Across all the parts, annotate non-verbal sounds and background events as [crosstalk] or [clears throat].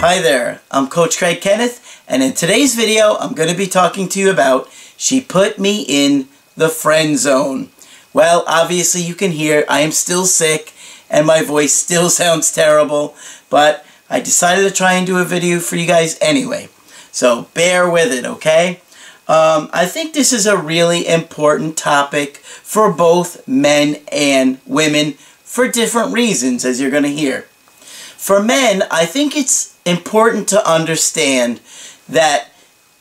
Hi there, I'm Coach Craig Kenneth, and in today's video, I'm going to be talking to you about She Put Me in the Friend Zone. Well, obviously you can hear I am still sick, and my voice still [laughs] sounds terrible, but I decided to try and do a video for you guys anyway. So bear with it, okay? Um, I think this is a really important topic for both men and women for different reasons, as you're going to hear. For men, I think it's important to understand that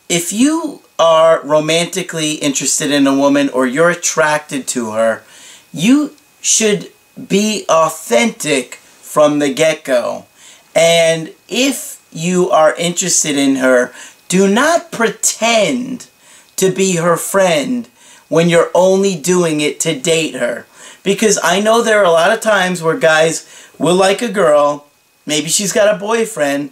if you are romantically interested in a woman or you're attracted to her, you should be authentic from the get-go. And if you are interested in her, do not pretend to be her friend when you're only doing it to date her. Because I know there are a lot of times where guys will like a girl Maybe she's got a boyfriend.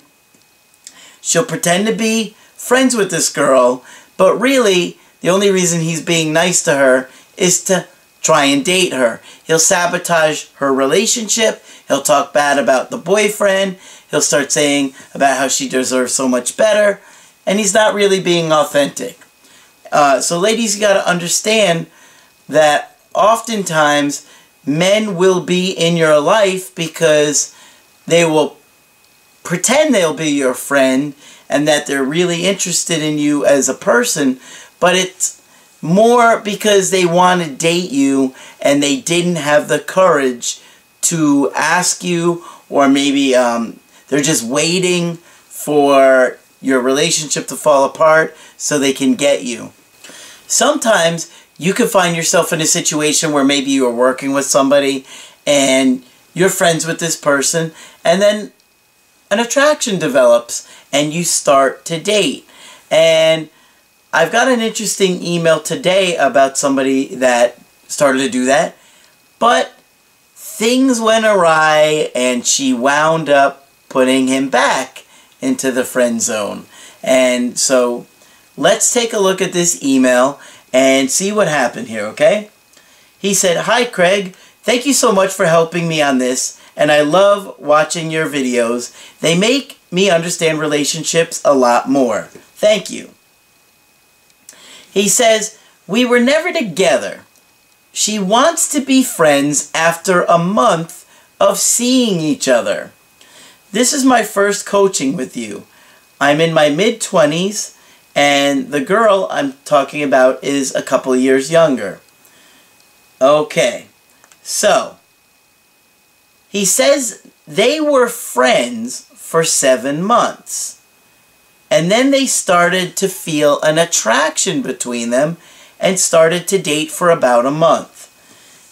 She'll pretend to be friends with this girl, but really, the only reason he's being nice to her is to try and date her. He'll sabotage her relationship. He'll talk bad about the boyfriend. He'll start saying about how she deserves so much better. And he's not really being authentic. Uh, so ladies, you got to understand that oftentimes men will be in your life because they will pretend they'll be your friend and that they're really interested in you as a person, but it's more because they want to date you and they didn't have the courage to ask you or maybe um, they're just waiting for your relationship to fall apart so they can get you. Sometimes you can find yourself in a situation where maybe you are working with somebody and you're friends with this person, and then an attraction develops and you start to date. And I've got an interesting email today about somebody that started to do that, but things went awry and she wound up putting him back into the friend zone. And so let's take a look at this email and see what happened here, okay? He said, Hi, Craig. Thank you so much for helping me on this, and I love watching your videos. They make me understand relationships a lot more. Thank you. He says, We were never together. She wants to be friends after a month of seeing each other. This is my first coaching with you. I'm in my mid-20s, and the girl I'm talking about is a couple years younger. Okay. So, he says they were friends for seven months. And then they started to feel an attraction between them and started to date for about a month.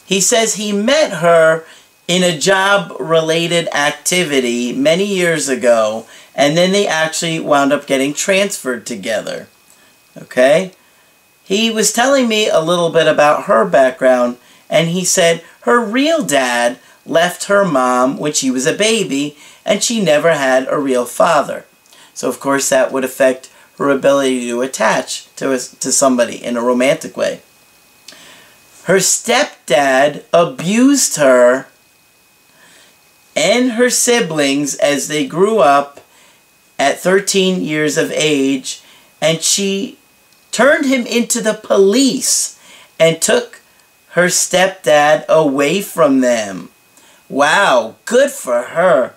He says he met her in a job-related activity many years ago, and then they actually wound up getting transferred together. Okay? He was telling me a little bit about her background, and he said her real dad left her mom when she was a baby, and she never had a real father. So, of course, that would affect her ability to attach to, a, to somebody in a romantic way. Her stepdad abused her and her siblings as they grew up at 13 years of age, and she turned him into the police and took her stepdad away from them. Wow, good for her.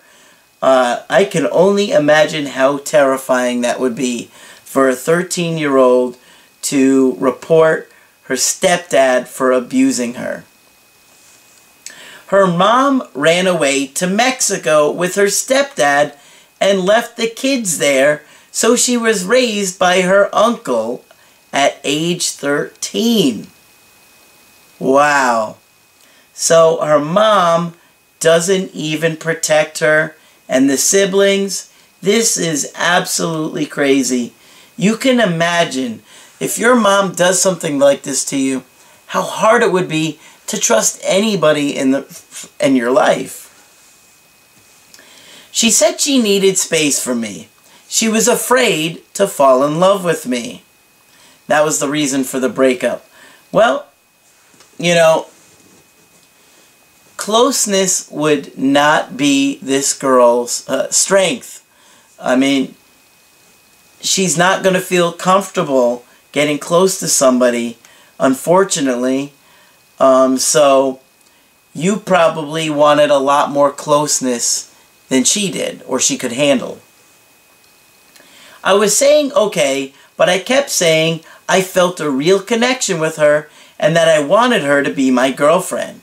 Uh, I can only imagine how terrifying that would be for a 13-year-old to report her stepdad for abusing her. Her mom ran away to Mexico with her stepdad and left the kids there, so she was raised by her uncle at age 13. Wow. So her mom doesn't even protect her and the siblings. This is absolutely crazy. You can imagine if your mom does something like this to you, how hard it would be to trust anybody in the in your life. She said she needed space from me. She was afraid to fall in love with me. That was the reason for the breakup. Well, you know, closeness would not be this girl's uh, strength. I mean, she's not going to feel comfortable getting close to somebody, unfortunately. Um, so, you probably wanted a lot more closeness than she did, or she could handle. I was saying okay, but I kept saying I felt a real connection with her and that I wanted her to be my girlfriend.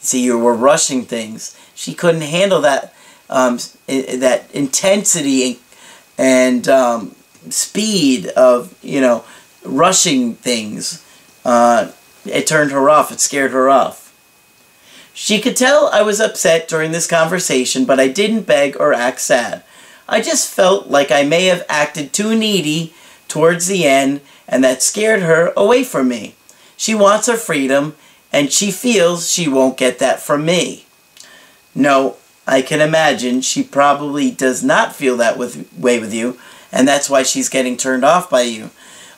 See, you were rushing things. She couldn't handle that um, that intensity and um, speed of you know rushing things. Uh, it turned her off. It scared her off. She could tell I was upset during this conversation, but I didn't beg or act sad. I just felt like I may have acted too needy towards the end, and that scared her away from me. She wants her freedom, and she feels she won't get that from me. No, I can imagine she probably does not feel that with, way with you, and that's why she's getting turned off by you.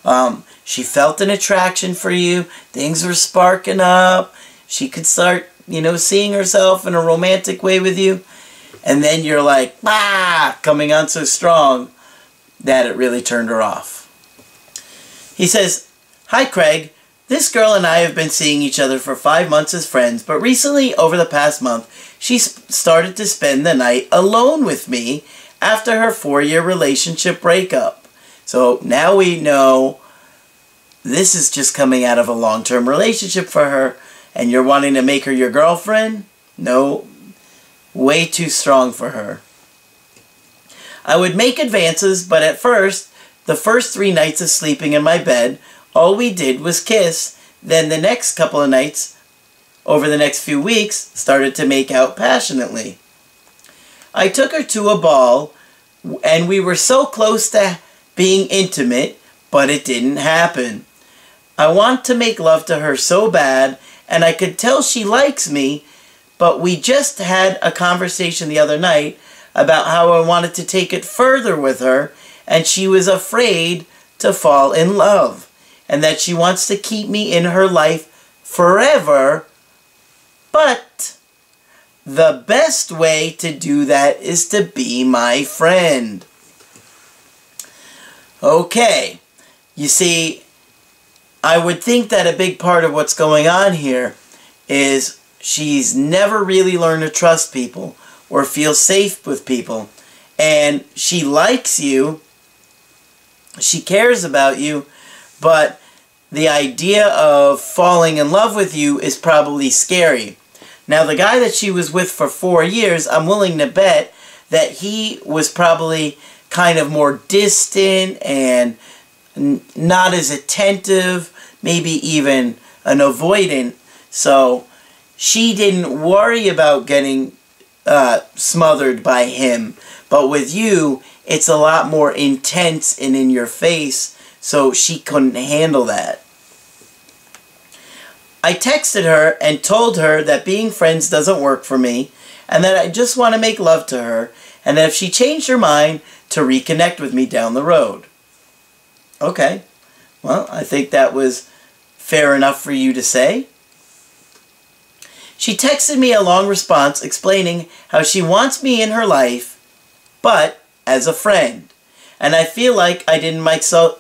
Um, she felt an attraction for you, things were sparking up, she could start, you know, seeing herself in a romantic way with you, and then you're like, ah, coming on so strong that it really turned her off. He says, Hi, Craig. This girl and I have been seeing each other for five months as friends, but recently, over the past month, she started to spend the night alone with me after her four-year relationship breakup. So now we know this is just coming out of a long-term relationship for her, and you're wanting to make her your girlfriend? No, way too strong for her. I would make advances, but at first, the first three nights of sleeping in my bed, all we did was kiss. Then the next couple of nights, over the next few weeks, started to make out passionately. I took her to a ball, and we were so close to being intimate, but it didn't happen. I want to make love to her so bad, and I could tell she likes me, but we just had a conversation the other night about how I wanted to take it further with her, and she was afraid to fall in love and that she wants to keep me in her life forever. But the best way to do that is to be my friend. Okay, you see, I would think that a big part of what's going on here is she's never really learned to trust people or feel safe with people. And she likes you she cares about you, but the idea of falling in love with you is probably scary. Now, the guy that she was with for four years, I'm willing to bet that he was probably kind of more distant and not as attentive, maybe even an avoidant. So she didn't worry about getting uh, smothered by him. But with you, it's a lot more intense and in your face, so she couldn't handle that. I texted her and told her that being friends doesn't work for me, and that I just want to make love to her, and that if she changed her mind, to reconnect with me down the road. Okay, well, I think that was fair enough for you to say. She texted me a long response explaining how she wants me in her life, but as a friend. And I feel like I didn't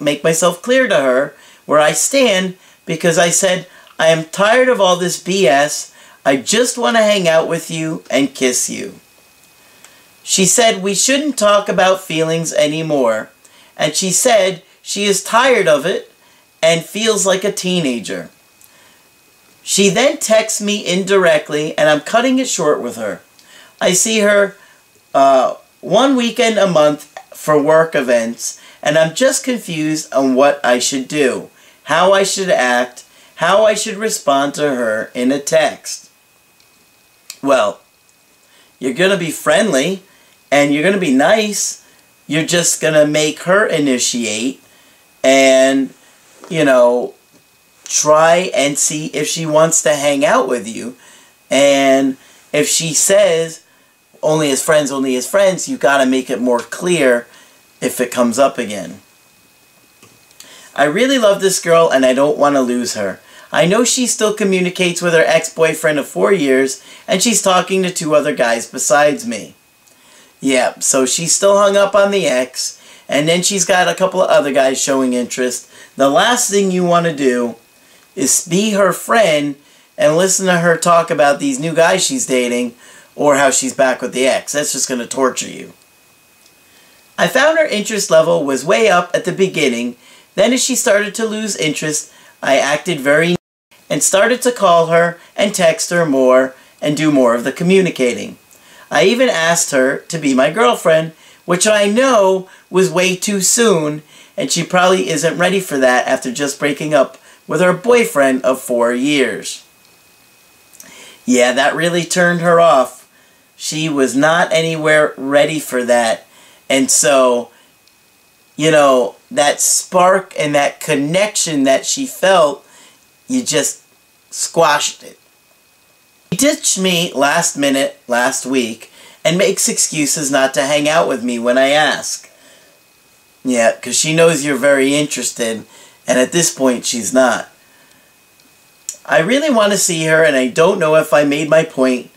make myself clear to her where I stand because I said, I am tired of all this BS. I just want to hang out with you and kiss you. She said we shouldn't talk about feelings anymore. And she said she is tired of it and feels like a teenager. She then texts me indirectly, and I'm cutting it short with her. I see her uh, one weekend a month for work events, and I'm just confused on what I should do, how I should act, how I should respond to her in a text. Well, you're going to be friendly and you're going to be nice. You're just going to make her initiate and you know, try and see if she wants to hang out with you. And if she says only as friends, only as friends, you got to make it more clear if it comes up again. I really love this girl and I don't want to lose her. I know she still communicates with her ex-boyfriend of four years and she's talking to two other guys besides me. Yeah, so she's still hung up on the ex and then she's got a couple of other guys showing interest. The last thing you want to do is be her friend and listen to her talk about these new guys she's dating or how she's back with the ex. That's just going to torture you. I found her interest level was way up at the beginning. Then as she started to lose interest, I acted very and started to call her and text her more and do more of the communicating. I even asked her to be my girlfriend, which I know was way too soon, and she probably isn't ready for that after just breaking up with her boyfriend of four years. Yeah, that really turned her off. She was not anywhere ready for that. And so, you know, that spark and that connection that she felt, you just squashed it. He ditched me last minute, last week, and makes excuses not to hang out with me when I ask. Yeah, because she knows you're very interested, and at this point she's not. I really want to see her, and I don't know if I made my point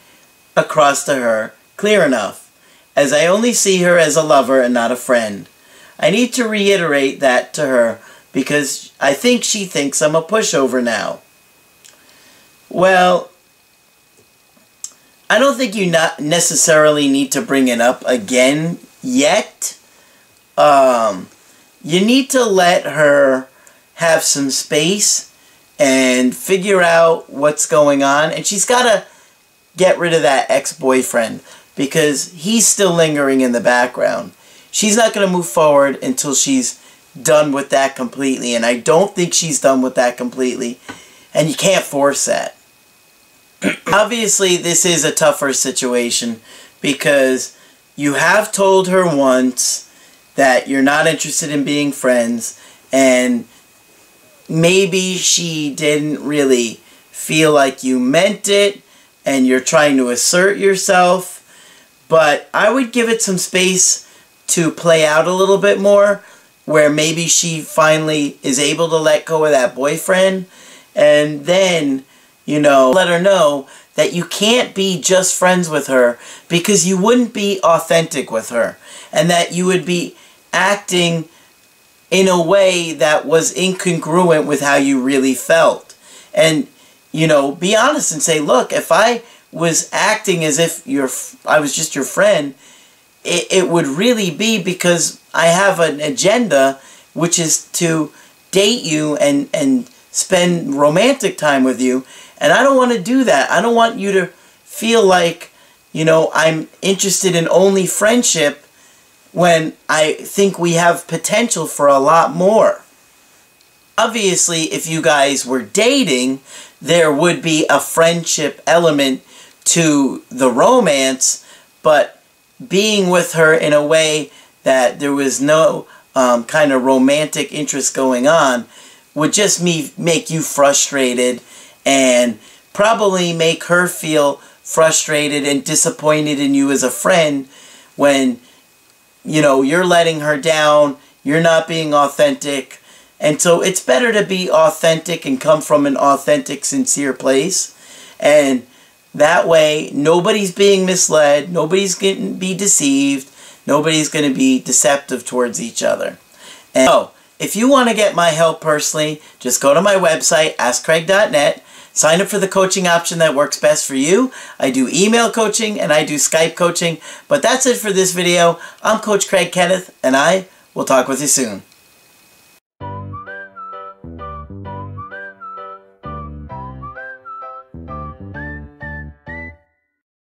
across to her clear enough, as I only see her as a lover and not a friend. I need to reiterate that to her, because I think she thinks I'm a pushover now. Well, I don't think you not necessarily need to bring it up again yet. Um, you need to let her have some space and figure out what's going on. And she's got to get rid of that ex-boyfriend because he's still lingering in the background. She's not going to move forward until she's done with that completely. And I don't think she's done with that completely. And you can't force that. [clears throat] Obviously, this is a tougher situation because you have told her once that you're not interested in being friends and maybe she didn't really feel like you meant it and you're trying to assert yourself but I would give it some space to play out a little bit more where maybe she finally is able to let go of that boyfriend and then you know let her know that you can't be just friends with her because you wouldn't be authentic with her and that you would be acting in a way that was incongruent with how you really felt. And, you know, be honest and say, look, if I was acting as if you're, I was just your friend, it, it would really be because I have an agenda, which is to date you and, and spend romantic time with you. And I don't want to do that. I don't want you to feel like, you know, I'm interested in only friendship when I think we have potential for a lot more. Obviously, if you guys were dating, there would be a friendship element to the romance, but being with her in a way that there was no um, kind of romantic interest going on would just me make you frustrated and probably make her feel frustrated and disappointed in you as a friend when you know, you're letting her down, you're not being authentic. And so it's better to be authentic and come from an authentic, sincere place. And that way, nobody's being misled, nobody's going to be deceived, nobody's going to be deceptive towards each other. And so, if you want to get my help personally, just go to my website, askcraig.net, Sign up for the coaching option that works best for you. I do email coaching and I do Skype coaching. But that's it for this video. I'm Coach Craig Kenneth and I will talk with you soon.